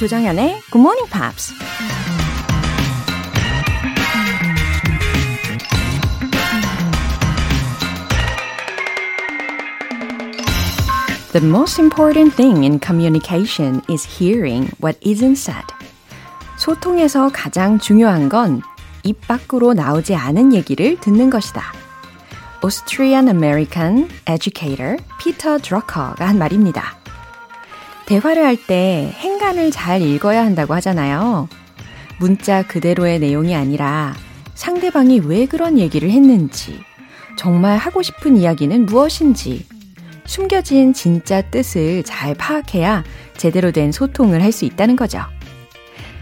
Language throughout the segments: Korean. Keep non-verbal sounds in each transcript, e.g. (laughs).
조정현의 Good Morning Pops. The most important thing in communication is hearing what isn't said. 소통에서 가장 중요한 건 입 밖으로 나오지 않은 얘기를 듣는 것이다. Austrian American educator 피터 드러커가 한 말입니다. 대화를 할 때 행간을 잘 읽어야 한다고 하잖아요. 문자 그대로의 내용이 아니라 상대방이 왜 그런 얘기를 했는지, 정말 하고 싶은 이야기는 무엇인지, 숨겨진 진짜 뜻을 잘 파악해야 제대로 된 소통을 할 수 있다는 거죠.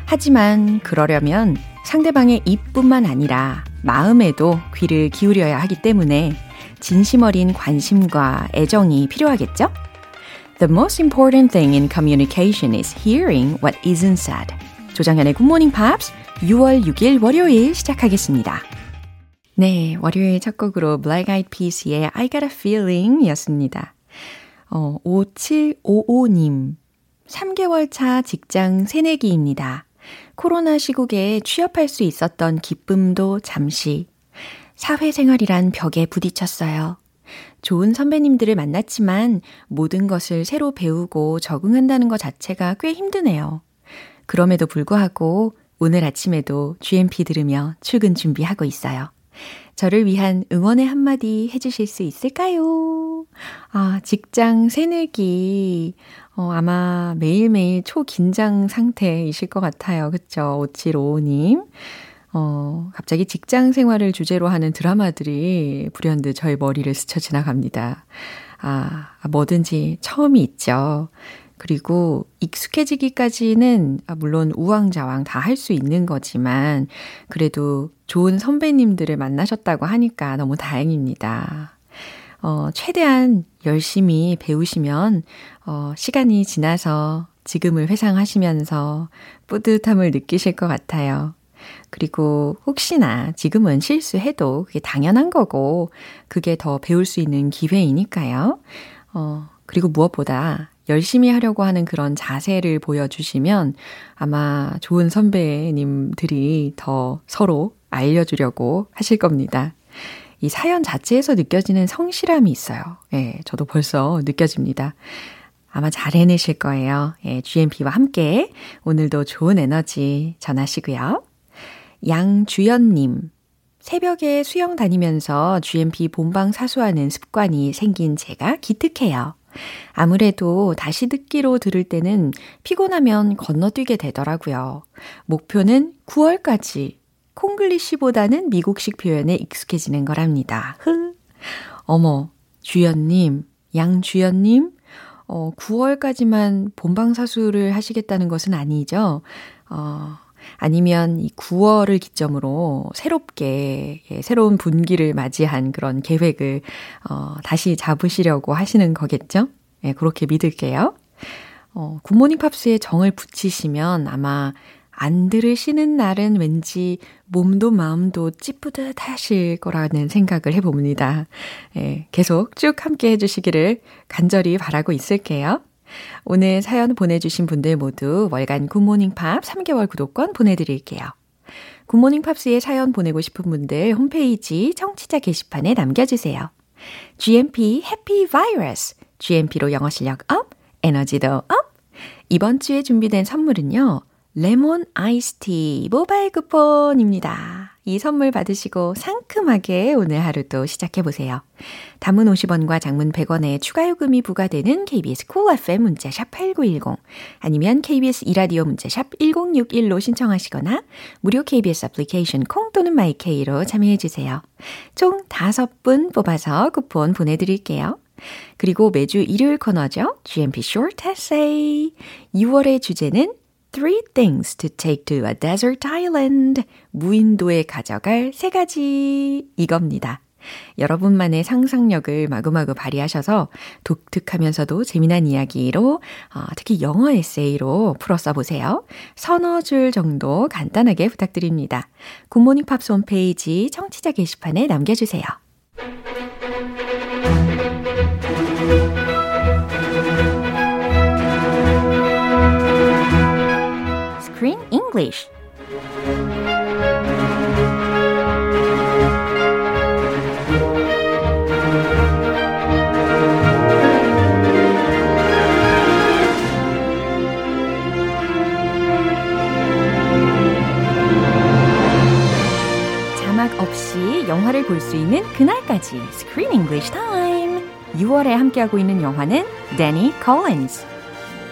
하지만 그러려면 상대방의 입뿐만 아니라 마음에도 귀를 기울여야 하기 때문에 진심 어린 관심과 애정이 필요하겠죠? The most important thing in communication is hearing what isn't said. 조정현의 Good Morning Pops 6월 6일 월요일 시작하겠습니다. 네, 월요일 첫 곡으로 Black Eyed Peas의 I Got a Feeling 이었습니다. 어, 5755님. 3개월 차 직장 새내기입니다. 코로나 시국에 취업할 수 있었던 기쁨도 잠시 사회생활이란 벽에 부딪혔어요. 좋은 선배님들을 만났지만 모든 것을 새로 배우고 적응한다는 것 자체가 꽤 힘드네요. 그럼에도 불구하고 오늘 아침에도 GMP 들으며 출근 준비하고 있어요. 저를 위한 응원의 한마디 해주실 수 있을까요? 아, 직장 새내기. 어, 아마 매일매일 초긴장 상태이실 것 같아요. 그쵸? 5755님. 어, 갑자기 직장 생활을 주제로 하는 드라마들이 불현듯 저희 머리를 스쳐 지나갑니다. 아, 뭐든지 처음이 있죠. 그리고 익숙해지기까지는 아, 물론 우왕좌왕 다 할 수 있는 거지만 그래도 좋은 선배님들을 만나셨다고 하니까 너무 다행입니다. 어, 최대한 열심히 배우시면, 어, 시간이 지나서 지금을 회상하시면서 뿌듯함을 느끼실 것 같아요. 그리고 혹시나 지금은 실수해도 그게 당연한 거고, 그게 더 배울 수 있는 기회이니까요. 어, 그리고 무엇보다 열심히 하려고 하는 그런 자세를 보여주시면 아마 좋은 선배님들이 더 서로 알려주려고 하실 겁니다. 이 사연 자체에서 느껴지는 성실함이 있어요. 예, 저도 벌써 느껴집니다. 아마 잘 해내실 거예요. 예, GMP와 함께 오늘도 좋은 에너지 전하시고요. 양주연님, 새벽에 수영 다니면서 GMP 본방 사수하는 습관이 생긴 제가 기특해요. 아무래도 다시 듣기로 들을 때는 피곤하면 건너뛰게 되더라고요. 목표는 9월까지 콩글리시보다는 미국식 표현에 익숙해지는 거랍니다. 흐. 어머, 주연님, 양주연님, 어, 9월까지만 본방사수를 하시겠다는 것은 아니죠? 어, 아니면 이 9월을 기점으로 새롭게, 예, 새로운 분기를 맞이한 그런 계획을, 어, 다시 잡으시려고 하시는 거겠죠? 예, 그렇게 믿을게요. 어, 굿모닝 팝스에 정을 붙이시면 아마 안 들으시는 날은 왠지 몸도 마음도 찌뿌듯 하실 거라는 생각을 해봅니다. 예, 계속 쭉 함께 해주시기를 간절히 바라고 있을게요. 오늘 사연 보내주신 분들 모두 월간 굿모닝 팝 3개월 구독권 보내드릴게요. 굿모닝 팝스에 사연 보내고 싶은 분들 홈페이지 청취자 게시판에 남겨주세요. GMP Happy Virus GMP로 영어 실력 up, 에너지도 up! 이번 주에 준비된 선물은요. 레몬 아이스티 모바일 쿠폰입니다. 이 선물 받으시고 상큼하게 오늘 하루도 시작해보세요. 단문 50원과 장문 100원의 추가 요금이 부과되는 KBS Cool FM 문자샵 8910 아니면 KBS 이라디오 문자샵 1061로 신청하시거나 무료 KBS 애플리케이션 콩 또는 마이케이로 참여해주세요. 총 5분 뽑아서 쿠폰 보내드릴게요. 그리고 매주 일요일 코너죠. GMP Short Essay. 6월의 주제는 Three things to take to a desert island. 무인도에 가져갈 세 가지 이겁니다. 여러분만의 상상력을 마구마구 발휘하셔서 독특하면서도 재미난 이야기로 어, 특히 영어 에세이로 풀어 써보세요. 서너 줄 정도 간단하게 부탁드립니다. 굿모닝 팝스 홈페이지 청취자 게시판에 남겨주세요. English. 자막 없이 영화를 볼 수 있는 그날까지 Screen English Time. 6월에 함께하고 있는 영화는 Danny Collins.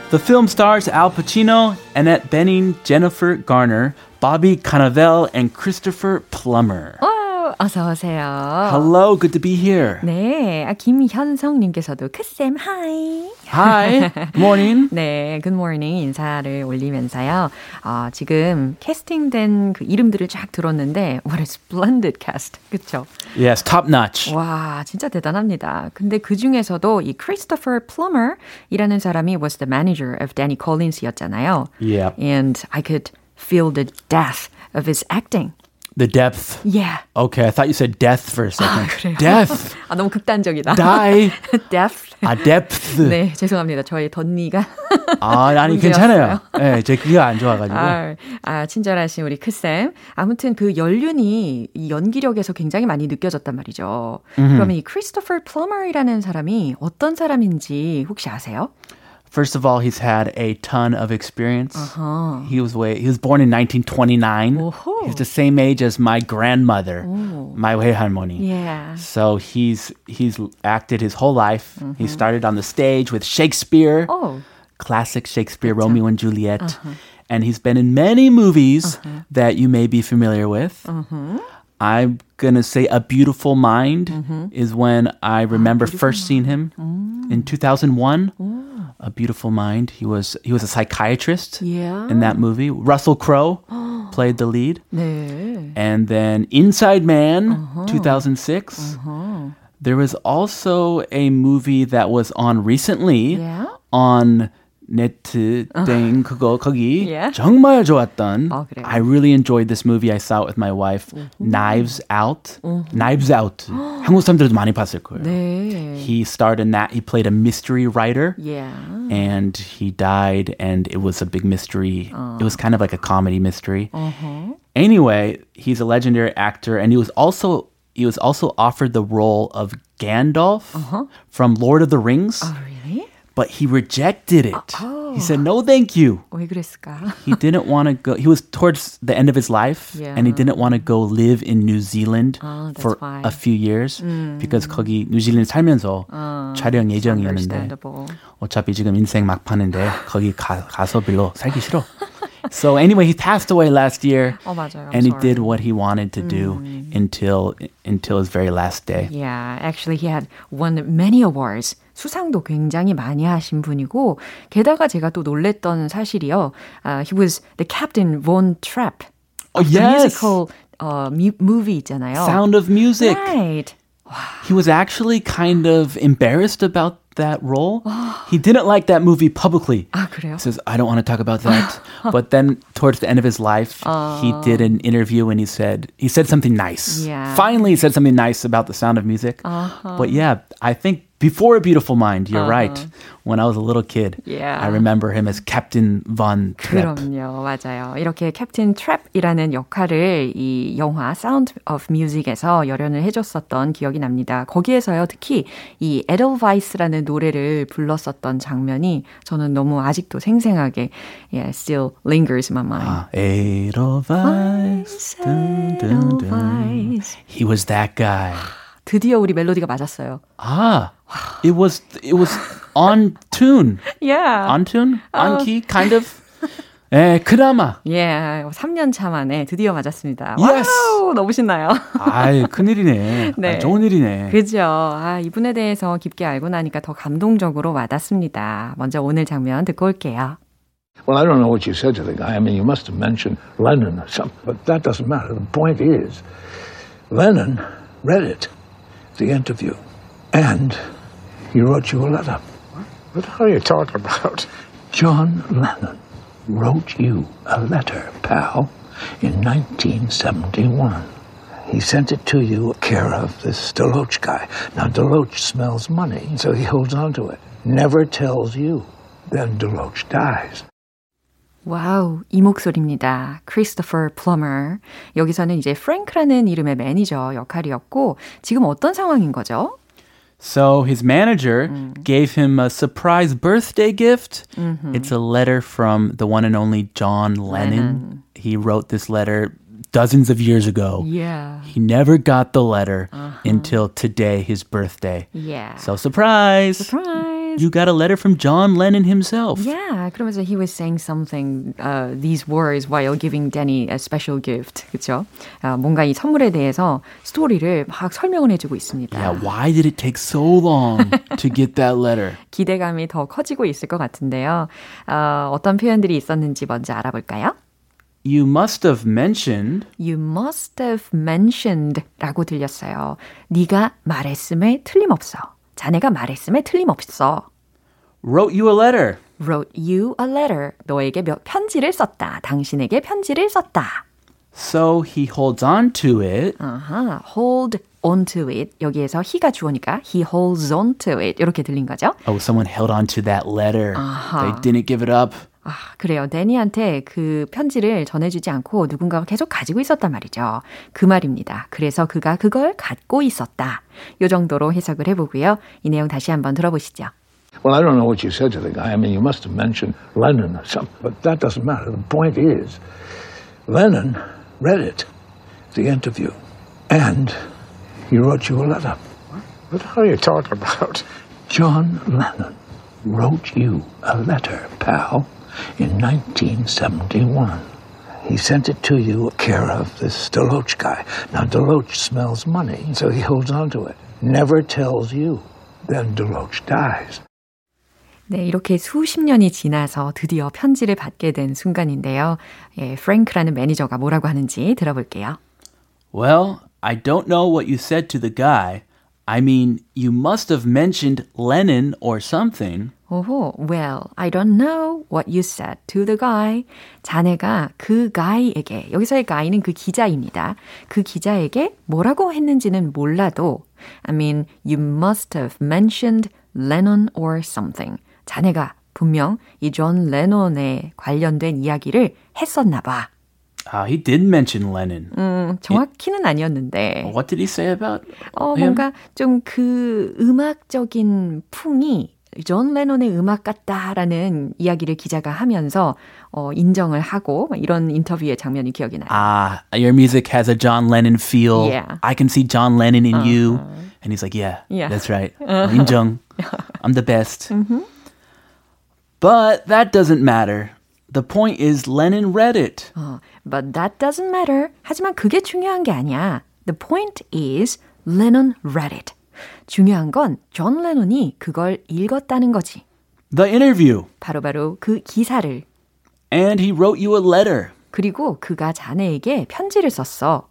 The film stars Al Pacino, Annette Benning, Jennifer Garner, Bobby Cannavale, and Christopher Plummer. 어, 어서 오세요. Hello, good to be here. 네, 아, 김현성님께서도 크쌤 하이. Hi, good morning. 네, good morning 인사를 올리면서요. 어, 지금 캐스팅된 그 이름들을 쫙 들었는데 what a splendid cast. 그쵸? Yes, top notch. 와, 진짜 대단합니다. 근데 그 중에서도 이 Christopher Plummer이라는 사람이 was the manager of Danny Collins이었잖아요. Yeah. And I could feel the depth of his acting. The depth. Yeah. Okay, I thought you said death for a second. 그래요? Death. (laughs) 아, 너무 극단적이다. Die. (laughs) depth. 아, depth. 네, 죄송합니다. 저희 덧니가. (laughs) 아, 아니, 괜찮아요. 네, 제 귀가 안 좋아가지고. 아, 아, 친절하신 우리 크쌤. 아무튼 그 연륜이 이 연기력에서 굉장히 많이 느껴졌단 말이죠. 그러면 이 크리스토퍼 플러머이라는 사람이 어떤 사람인지 혹시 아세요? First of all, he's had a ton of experience. Uh-huh. He was way, he was born in 1929. He's the same age as my grandmother, Ooh. my way harmony. Yeah. So he's he's acted his whole life. Mm-hmm. He started on the stage with Shakespeare. Oh. Classic Shakespeare, Romeo and Juliet. Uh-huh. And he's been in many movies uh-huh. that you may be familiar with. I'm gonna say a beautiful mind is when I remember oh, first seeing him mm. in 2001. Ooh. A Beautiful Mind. He was he was a psychiatrist Yeah. in that movie. Russell Crowe (gasps) played the lead. 네. And then Inside Man, uh-huh. 2006. Uh-huh. There was also a movie that was on recently Yeah. on 네트 땡 그거 거기 Yeah. 정말 좋았던 어, 그래요? I really enjoyed this movie I saw it with my wife Knives Out Knives Out (gasps) 한국 사람들도 많이 봤을 거예요 네. He starred in that he played a mystery writer Yeah. and he died and it was a big mystery it was kind of like a comedy mystery anyway he's a legendary actor and he was also he was also offered the role of Gandalf from Lord of the Rings Oh, really? but he rejected it he said no thank you 왜 그랬을까? he didn't want to go he was towards the end of his life and he Yeah. didn't want to go live in New Zealand Oh, that's for why. a few years because 거기 뉴질랜드 살면서 촬영 예정이었는데 Understandable. 어차피 지금 인생 막판인데 거기 가, 가서 별로 살기 싫어. So anyway, he passed away last year, 어, 맞아요. I'm and he sorry. did what he wanted to do until until his very last day. Yeah, actually he had won many awards. 수상도 굉장히 많이 하신 분이고 게다가 제가 또 놀랬던 사실이요. Uh, he was the Captain Von Trapp. Oh, of the yes. musical uh, mu- movie 있잖아요. Sound of Music. Right. He was actually kind of embarrassed about that role. he didn't like that movie publicly. 아, 그래요? He says, I don't want to talk about that. (laughs) but then towards the end of his life, he did an interview and he said, he said something nice. Yeah. Finally, he said something nice about the sound of music. But yeah, I think before A Beautiful Mind, you're right. When I was a little kid, Yeah. I remember him as Captain Von Trapp. 그럼요, 맞아요. 이렇게 캡틴 트랩이라는 역할을 이 영화 Sound of Music에서 열연을 해줬었던 기억이 납니다. 거기에서요, 특히 이 Edelweiss라는 노래를 불렀었던 장면이 저는 너무 아직도 생생하게 yeah, still lingers in my mind. 아, Edelweiss. dun, dun, dun. Edelweiss. He was that guy. 드디어 우리 멜로디가 맞았어요. Ah, it was it was on tune, Yeah. on tune, on key, kind of. 예, 그나마. Yeah, 3년 차 만에 드디어 맞았습니다. Yes. 와우, 너무 신나요. 아이, 큰일이네. 네. 아, 좋은 일이네. 그죠. 아, 이분에 대해서 깊게 알고 나니까 더 감동적으로 와닿습니다. 먼저 오늘 장면 듣고 올게요. Well, I don't know what you said to the guy. I mean, you must have mentioned Lennon or something, but that doesn't matter. The point is, Lennon read it, the interview, and he wrote you a letter. What the hell are you talking about? John Lennon wrote you a letter, pal, in 1971. He sent it to you care of this Deloach guy. Now, Deloach smells money, so he holds on to it. Never tells you. Then Deloach dies. 와우, 이 목소리입니다. 크리스토퍼 플러머. 여기서는 이제 프랭크라는 이름의 매니저 역할이었고 지금 어떤 상황인 거죠? So his manager mm. gave him a surprise birthday gift. Mm-hmm. It's a letter from the one and only John Lennon. Lennon. He wrote this letter dozens of years ago. Yeah. He never got the letter uh-huh. until today, his birthday. Yeah. So surprise. Surprise. You got a letter from John Lennon himself. Yeah, 그러면서 he was saying something, uh, these words while giving Danny a special gift. 그렇죠? 어, 뭔가 이 선물에 대해서 스토리를 막 설명을 해주고 있습니다. Yeah, why did it take so long to get that letter? 기대감이 더 커지고 있을 것 같은데요. 어, 어떤 표현들이 있었는지 먼저 알아볼까요? You must have mentioned. You must have mentioned 라고 들렸어요. 네가 말했음에 틀림없어. 자네가 말했음에 틀림없어. Wrote you a letter. Wrote you a letter. 너에게 몇 편지를 썼다. 당신에게 편지를 썼다. So he holds on to it. 아하, hold on to it. 여기에서 he가 주어니까 he holds on to it. 이렇게 들린 거죠? Oh, someone held on to that letter. 아하. They didn't give it up. 아, 그래요. 데니한테 그 편지를 전해주지 않고 누군가가 계속 가지고 있었단 말이죠. 그 말입니다. 그래서 그가 그걸 갖고 있었다. 요 정도로 해석을 해보고요. 이 내용 다시 한번 들어보시죠. Well, I don't know what you said to the guy. I mean, you must have mentioned Lennon or something, but that doesn't matter. The point is, Lennon read it, the interview, and he wrote you a letter. What are you talking about? John Lennon wrote you a letter, pal. in 1971. He sent it to you care of this Deloach guy. Now, Deloach smells money, so he holds on to it. Never tells you. Then Deloach dies. 네, 이렇게 수십 년이 지나서 드디어 편지를 받게 된 순간인데요. 예, 프랭크라는 매니저가 뭐라고 하는지 들어볼게요. Well, I don't know what you said to the guy. I mean, you must have mentioned Lennon or something. 오호, well, I don't know what you said to the guy. 자네가 그 guy에게, 여기서의 guy는 그 기자입니다. 그 기자에게 뭐라고 했는지는 몰라도, I mean, you must have mentioned Lennon or something. 자네가 분명 이 존 레논에 관련된 이야기를 했었나 봐. Uh, he did mention Lennon. 음, 정확히는 아니었는데. What did he say about 어, him? 뭔가 좀 그 음악적인 풍이 존 레논의 음악 같다라는 이야기를 기자가 하면서 어, 인정을 하고 이런 인터뷰의 장면이 기억이 나요. Ah, your music has a John Lennon feel. Yeah. I can see John Lennon in uh-huh. you. And he's like, yeah, yeah. that's right. (laughs) Uh-huh. 인정. I'm the best. Mm-hmm. But that doesn't matter. The point is Lennon read it. 어, but that doesn't matter. 하지만 그게 중요한 게 아니야. The point is Lennon read it. 중요한 건 존 레논이 그걸 읽었다는 거지. The interview. 바로 바로 그 기사를. And he wrote you a letter. 그리고 그가 자네에게 편지를 썼어.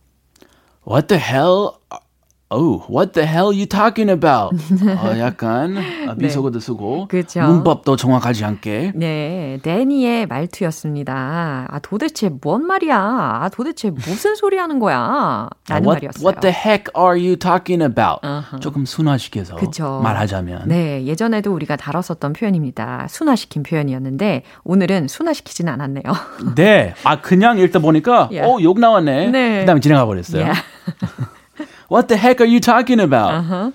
What the hell Oh, what the hell you talking about? (laughs) 어, 약간 비속어도 쓰고 그쵸? 문법도 정확하지 않게. 네, 데니의 말투였습니다. 아 도대체 뭔 말이야? 아 도대체 무슨 소리 하는 거야? 라는 what, 말이었어요. What the heck are you talking about? Uh-huh. 조금 순화시켜서 그쵸. 말하자면. 네, 예전에도 우리가 다뤘었던 표현입니다. 순화시킨 표현이었는데 오늘은 순화시키지는 않았네요. 네, 아 그냥 읽다 보니까 (laughs) yeah. 어, 욕 나왔네. 네. 그다음에 지나가 버렸어요. Yeah. (laughs) What the heck are you talking about? Uh-huh.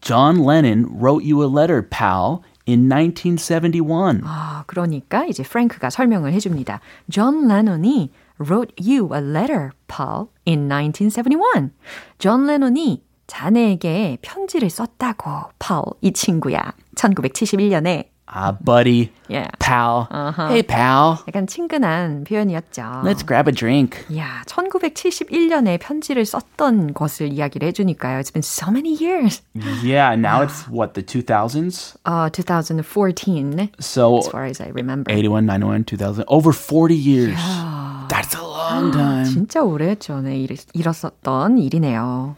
John Lennon wrote you a letter, pal, in 1971. 아, 그러니까 이제 프랭크가 설명을 해줍니다. 존 레논이 wrote you a letter, Paul, in 1971. 존 레논이 자네에게 편지를 썼다고, Paul, 이 친구야. 1971년에 Ah, buddy, Yeah. pal. Uh-huh. Hey, pal. 약간 친근한 표현이었죠. Let's grab a drink. 야, 1971년에 편지를 썼던 것을 이야기를 해주니까요. It's been so many years. Yeah, now it's what, the 2000s? Uh, 2014, So as far as I remember. 81, 91, 2000. Over 40 years. That's a long time. (gasps) 진짜 오래 전에 일, 일었었던 일이네요.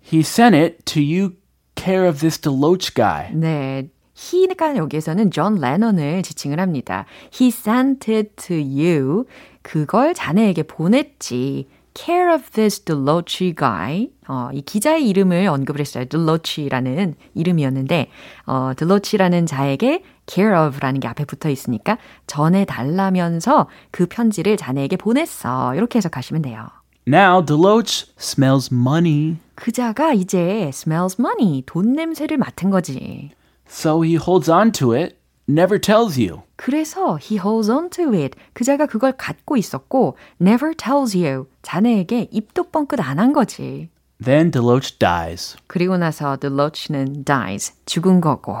He sent it to you care of this Deloach guy. 네. he가 여기에서는 존 레논을 지칭을 합니다. He sent it to you. 그걸 자네에게 보냈지. care of this Deloach guy. 어, 이 기자의 이름을 언급을 했어요. Deloach라는 이름이었는데, 어, Deloach라는 자에게 care of라는 게 앞에 붙어 있으니까 전해달라면서 그 편지를 자네에게 보냈어. 이렇게 해석하시면 돼요. Now Deloach smells money. 그자가 이제 smells money, 돈 냄새를 맡은 거지. So he holds on to it, never tells you. 그래서 he holds on to it. 그자가 그걸 갖고 있었고 never tells you. 자네에게 입도 뻥끗 안 한 거지. Then Deloach dies. 그리고 나서 Deloach는 dies. 죽은 거고.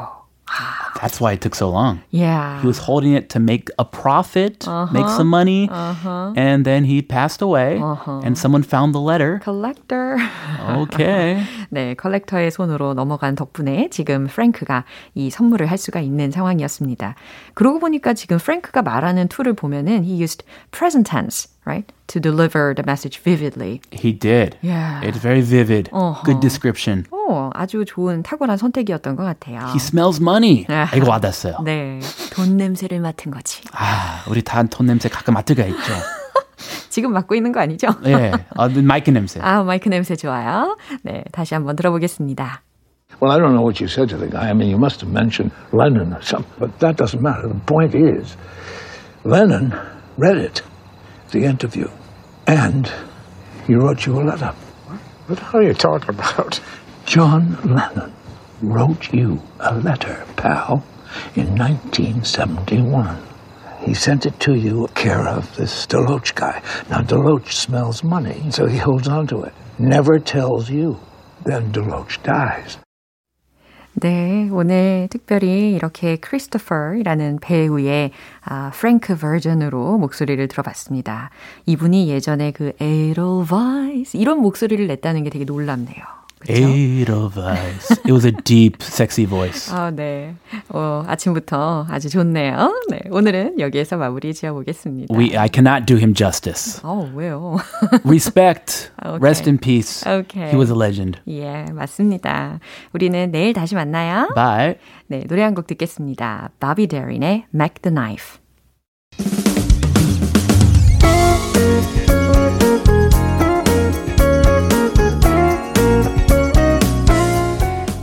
(sighs) That's why it took so long. Yeah. He was holding it to make a profit, make some money, and then he passed away, and someone found the letter. collector. (laughs) Okay. (laughs) 네, 컬렉터의 손으로 넘어간 덕분에 지금 프랭크가 이 선물을 할 수가 있는 상황이었습니다. 그러고 보니까 지금 프랭크가 말하는 툴을 보면은 he used present tense, right? To deliver the message vividly. He did. Yeah. It's very vivid. Uh-huh. Good description. 오, 아주 좋은 탁월한 선택이었던 것 같아요. He smells money. 아하. 이거 와닿았어요. 네, 돈 냄새를 맡은 거지. 아, 우리 다 돈 냄새 가끔 맡을 때가 있죠. 지금 맡고 있는 거 아니죠? 예, 아, 마이크 냄새. 아, 마이크 냄새 좋아요. 네, 다시 한번 들어보겠습니다. Well, I don't know what you said to the guy. I mean, you must have mentioned Lennon or something, but that doesn't matter. The point is, Lennon read it, the interview, and he wrote you a letter. What the hell are you talking about? John Lennon wrote you a letter, pal, in 1971. He sent it to you care of this Deloach guy. Now, Deloach smells money, so he holds on to it. Never tells you. Then Deloach dies. 네, 오늘 특별히 이렇게 크리스토퍼라는 배우의 아, 프랭크 버전으로 목소리를 들어봤습니다. 이분이 예전에 그 에로바이스 이런 목소리를 냈다는 게 되게 놀랍네요. 그렇죠? Edelweiss. It was a deep, sexy voice. 아, 네. 어, 아침부터 아주 좋네요. 네, 오늘은 여기에서 마무리 지어보겠습니다. We, I cannot do him justice. 어, 왜요? Respect. Okay. Rest in peace. Okay. He was a legend. 예, 맞습니다. 우리는 내일 다시 만나요. Bye. 네, 노래 한 곡 듣겠습니다. 바비 데린의 Mac the Knife.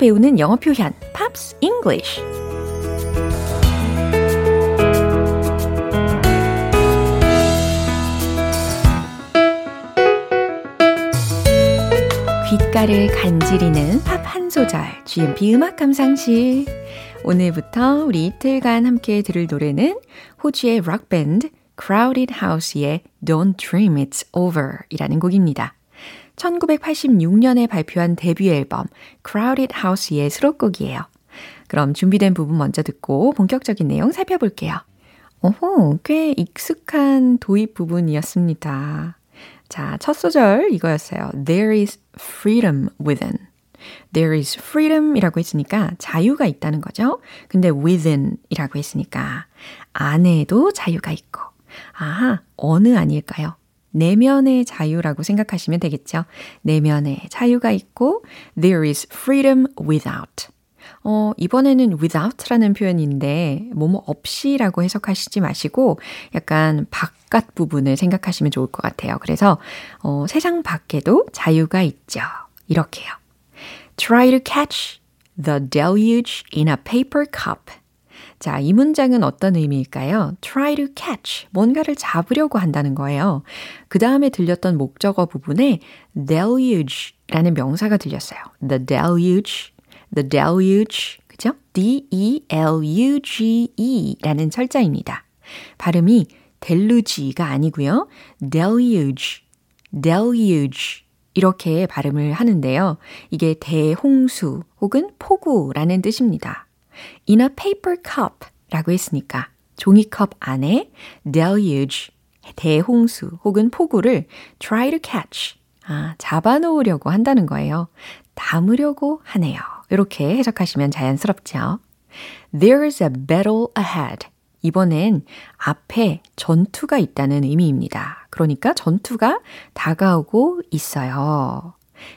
배우는 영어 표현 Pops English 귓가를 간지리는 팝 한 소절 GMP 음악 감상실 오늘부터 우리 이틀간 함께 들을 노래는 호주의 록밴드 Crowded House의 Don't Dream It's Over 이라는 곡입니다. 1986년에 발표한 데뷔 앨범 Crowded House의 수록곡이에요. 그럼 준비된 부분 먼저 듣고 본격적인 내용 살펴볼게요. 오호, 꽤 익숙한 도입 부분이었습니다. 자, 첫 소절 이거였어요. There is freedom within. There is freedom 이라고 했으니까 자유가 있다는 거죠. 근데 within 이라고 했으니까 안에도 자유가 있고. 아하, 어느 아닐까요? 내면의 자유라고 생각하시면 되겠죠. 내면의 자유가 있고 there is freedom without. 어, 이번에는 without라는 표현인데 뭐뭐 없이라고 해석하시지 마시고 약간 바깥 부분을 생각하시면 좋을 것 같아요. 그래서 어, 세상 밖에도 자유가 있죠. 이렇게요. Try to catch the deluge in a paper cup. 자, 이 문장은 어떤 의미일까요? try to catch. 뭔가를 잡으려고 한다는 거예요. 그 다음에 들렸던 목적어 부분에 deluge 라는 명사가 들렸어요. the deluge, the deluge. 그죠? D-E-L-U-G-E 라는 철자입니다. 발음이 deluge가 아니고요. deluge, deluge. 이렇게 발음을 하는데요. 이게 대홍수 혹은 폭우라는 뜻입니다. In a paper cup 라고 했으니까 종이컵 안에 deluge, 대홍수 혹은 폭우를 try to catch 아, 잡아놓으려고 한다는 거예요. 담으려고 하네요. 이렇게 해석하시면 자연스럽죠. There's a battle ahead. 이번엔 앞에 전투가 있다는 의미입니다. 그러니까 전투가 다가오고 있어요.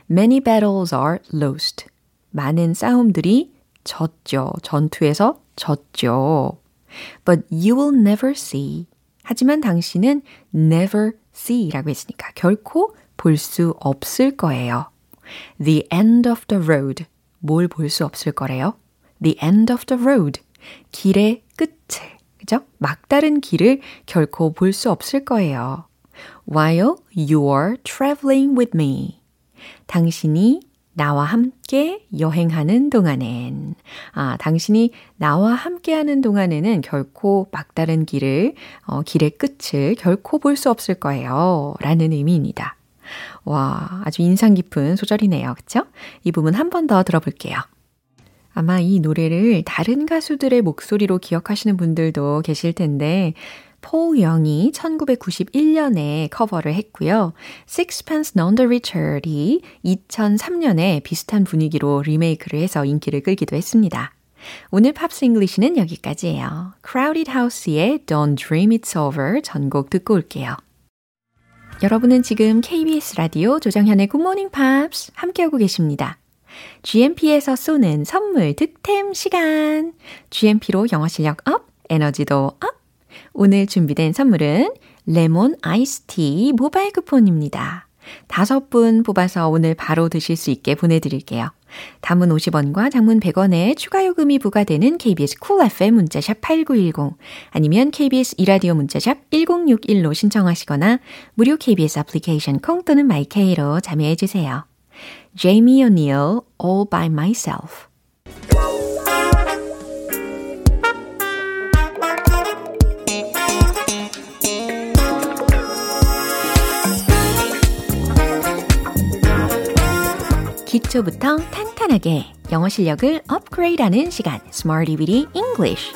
Many battles are lost. 많은 싸움들이 졌죠. 전투에서 졌죠. But you will never see. 하지만 당신은 never see라고 했으니까 결코 볼 수 없을 거예요. The end of the road. 뭘 볼 수 없을 거래요? The end of the road. 길의 끝을. 그죠? 막다른 길을 결코 볼 수 없을 거예요. While you are traveling with me. 당신이 나와 함께 여행하는 동안엔, 아, 당신이 나와 함께 하는 동안에는 결코 막다른 길을, 어, 길의 끝을 결코 볼 수 없을 거예요. 라는 의미입니다. 와, 아주 인상 깊은 소절이네요. 그쵸? 이 부분 한 번 더 들어볼게요. 아마 이 노래를 다른 가수들의 목소리로 기억하시는 분들도 계실 텐데, 폴 영이 1991년에 커버를 했고요. Sixpence None the Richer이 2003년에 비슷한 분위기로 리메이크를 해서 인기를 끌기도 했습니다. 오늘 Pops English는 여기까지예요. Crowded House의 Don't Dream It's Over 전곡 듣고 올게요. 여러분은 지금 KBS 라디오 조정현의 Good Morning Pops 함께하고 계십니다. GMP에서 쏘는 선물 득템 시간. GMP로 영어 실력 up, 에너지도 up. 오늘 준비된 선물은 레몬 아이스티 모바일 쿠폰입니다. 다섯 분 뽑아서 오늘 바로 드실 수 있게 보내드릴게요. 단문 50원과 장문 100원에 추가 요금이 부과되는 KBS Cool Cool FM 문자샵 8910 아니면 KBS 이라디오 문자샵 1061로 신청하시거나 무료 KBS 애플리케이션 콩 또는 마이케이로 참여해 주세요. Jamie O'Neal All by Myself 기초부터 탄탄하게 영어 실력을 업그레이드하는 시간 Smarty Weedy English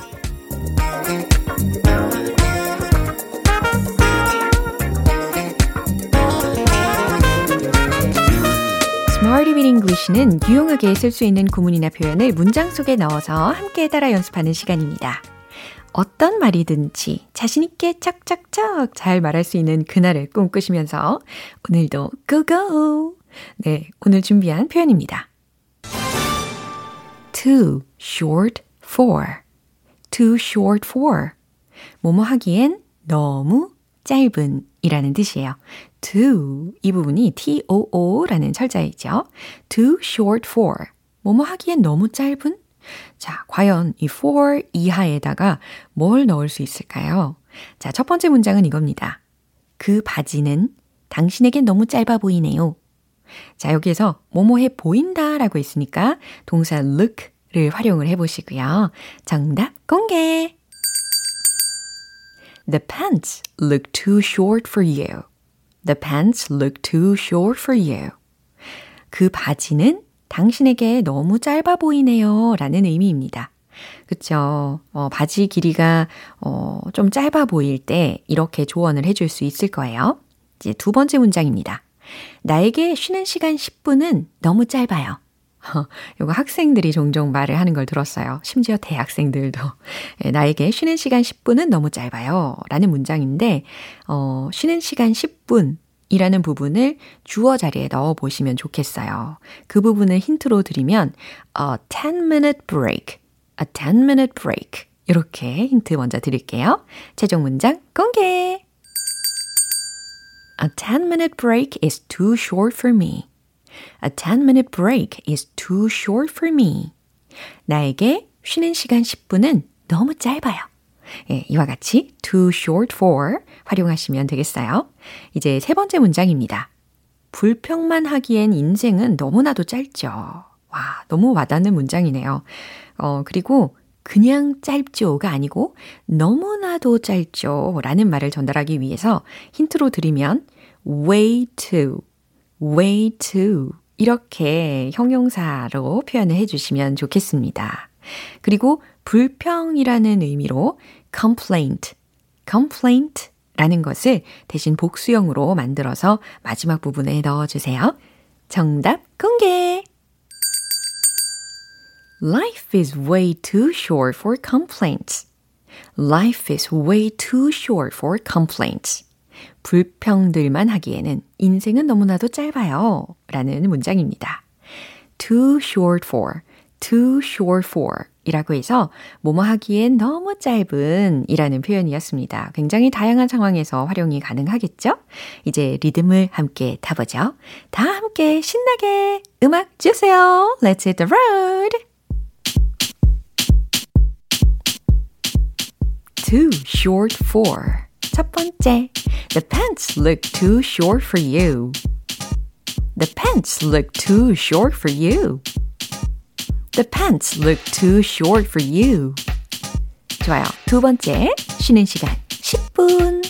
Smarty with English는 유용하게 쓸 수 있는 구문이나 표현을 문장 속에 넣어서 함께 따라 연습하는 시간입니다. 어떤 말이든지 자신있게 착착착 잘 말할 수 있는 그날을 꿈꾸시면서 오늘도 고고! 네, 오늘 준비한 표현입니다. too short for, too short for. 뭐뭐 하기엔 너무 짧은 이라는 뜻이에요. too 이 부분이 too라는 철자이죠. too short for 뭐뭐 하기엔 너무 짧은 자, 과연 이 for 이하에다가 뭘 넣을 수 있을까요? 자, 첫 번째 문장은 이겁니다. 그 바지는 당신에게 너무 짧아 보이네요. 자, 여기에서 뭐뭐해 보인다 라고 했으니까 동사 look를 활용을 해보시고요. 정답 공개! The pants look too short for you. The pants look too short for you. 그 바지는 당신에게 너무 짧아 보이네요. 라는 의미입니다. 그쵸. 어, 바지 길이가, 어, 좀 짧아 보일 때 이렇게 조언을 해줄 수 있을 거예요. 이제 두 번째 문장입니다. 나에게 쉬는 시간 10분은 너무 짧아요. 이거 학생들이 종종 말을 하는 걸 들었어요. 심지어 대학생들도. 예, 나에게 쉬는 시간 10분은 너무 짧아요. 라는 문장인데, 어, 쉬는 시간 10분 이라는 부분을 주어 자리에 넣어 보시면 좋겠어요. 그 부분을 힌트로 드리면, a 10 minute break, a 10 minute break. 이렇게 힌트 먼저 드릴게요. 최종 문장 공개! A 10 minute break is too short for me. A 10 minute break is too short for me. 나에게 쉬는 시간 10분은 너무 짧아요. 예, 이와 같이 too short for 활용하시면 되겠어요. 이제 세 번째 문장입니다. 불평만 하기엔 인생은 너무나도 짧죠. 와, 너무 와닿는 문장이네요. 어, 그리고 그냥 짧죠가 아니고 너무나도 짧죠 라는 말을 전달하기 위해서 힌트로 드리면 way too, way too 이렇게 형용사로 표현을 해주시면 좋겠습니다. 그리고 불평이라는 의미로 complaint, complaint 라는 것을 대신 복수형으로 만들어서 마지막 부분에 넣어주세요. 정답 공개! Life is way too short for complaints. Life is way too short for complaints. 불평들만 하기에는 인생은 너무나도 짧아요. 라는 문장입니다. too short for, too short for 이라고 해서 뭐뭐 하기엔 너무 짧은 이라는 표현이었습니다. 굉장히 다양한 상황에서 활용이 가능하겠죠? 이제 리듬을 함께 타보죠. 다 함께 신나게 음악 주세요. Let's hit the road! too short for. 첫 번째, the pants look too short for you. The pants look too short for you. The pants look too short for you. 좋아요. 두 번째, 쉬는 시간 10분.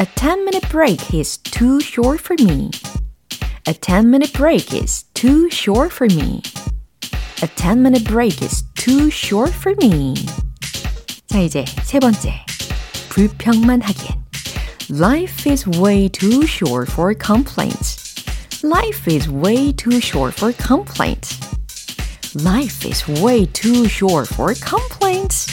A 10 minute break is too short for me. A 10 minute break is too short for me. A 10 minute break is too short for me. 자, 이제 세 번째. 불평만 하기엔. Life is way too short for complaints. Life is way too short for complaints. Life is way too short for complaints.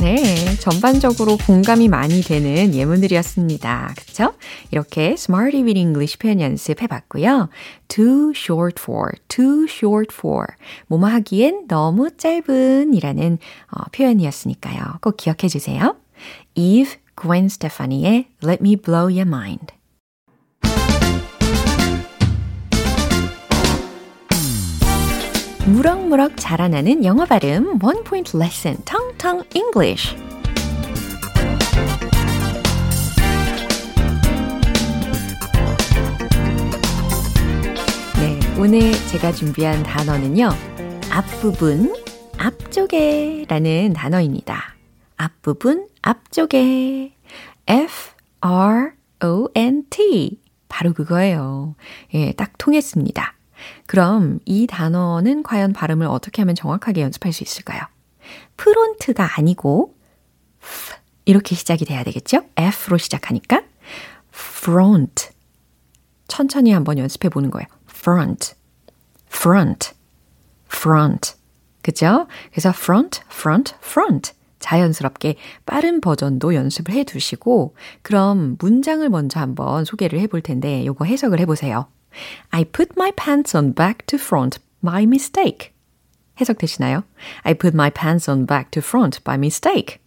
네, 전반적으로 공감이 많이 되는 예문들이었습니다. 그쵸? 이렇게 Smarty with English 표현 연습해 봤고요. too short for, too short for. 뭐뭐 하기엔 너무 짧은 이라는 어, 표현이었으니까요. 꼭 기억해 주세요. Eve Gwen Stefani의 Let Me Blow Your Mind. 무럭무럭 자라나는 영어 발음 원 포인트 레슨 텅텅 English. 네, 오늘 제가 준비한 단어는요. 앞부분, 앞쪽에 라는 단어입니다. 앞부분, 앞쪽에. F, R, O, N, T. 바로 그거예요. 예, 딱 통했습니다. 그럼 이 단어는 과연 발음을 어떻게 하면 정확하게 연습할 수 있을까요? 프론트가 아니고 F 이렇게 시작이 돼야 되겠죠? F로 시작하니까 front 천천히 한번 연습해 보는 거예요. front, front, front 그죠? 그래서 front, front, front 자연스럽게 빠른 버전도 연습을 해 두시고 그럼 문장을 먼저 한번 소개를 해 볼 텐데 요거 해석을 해 보세요. I put my pants on back to front by mistake. 해석되시나요? I put my pants on back to front by mistake.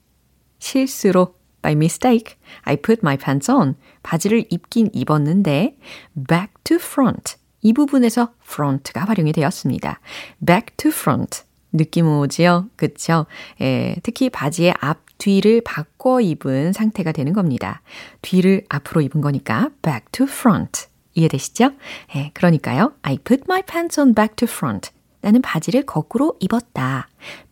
실수로 by mistake. I put my pants on. 바지를 입긴 입었는데 back to front. 이 부분에서 front가 활용이 되었습니다. back to front. 느낌 오지요? 그쵸? 예, 특히 바지의 앞, 뒤를 바꿔 입은 상태가 되는 겁니다. 뒤를 앞으로 입은 거니까 back to front. 이해되시죠? 예, 그러니까요. I put my pants on back to front. 나는 바지를 거꾸로 입었다.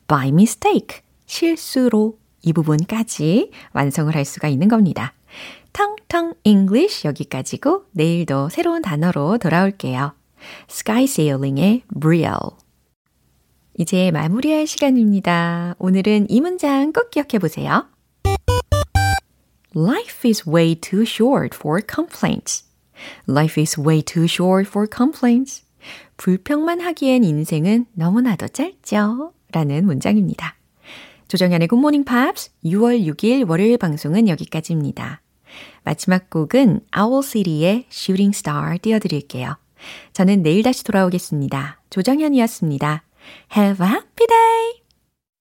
By mistake. 실수로 이 부분까지 완성을 할 수가 있는 겁니다. 텅텅 English 여기까지고 내일도 새로운 단어로 돌아올게요. Sky Sailing의 Brielle. 이제 마무리할 시간입니다. 오늘은 이 문장 꼭 기억해 보세요. Life is way too short for complaints. Life is way too short for complaints. 불평만 하기엔 인생은 너무나도 짧죠. 라는 문장입니다. 조정연의 굿모닝 팝스 6월 6일 월요일 방송은 여기까지입니다. 마지막 곡은 Owl City의 Shooting Star 띄워드릴게요. 저는 내일 다시 돌아오겠습니다. 조정현이었습니다. Have a happy day!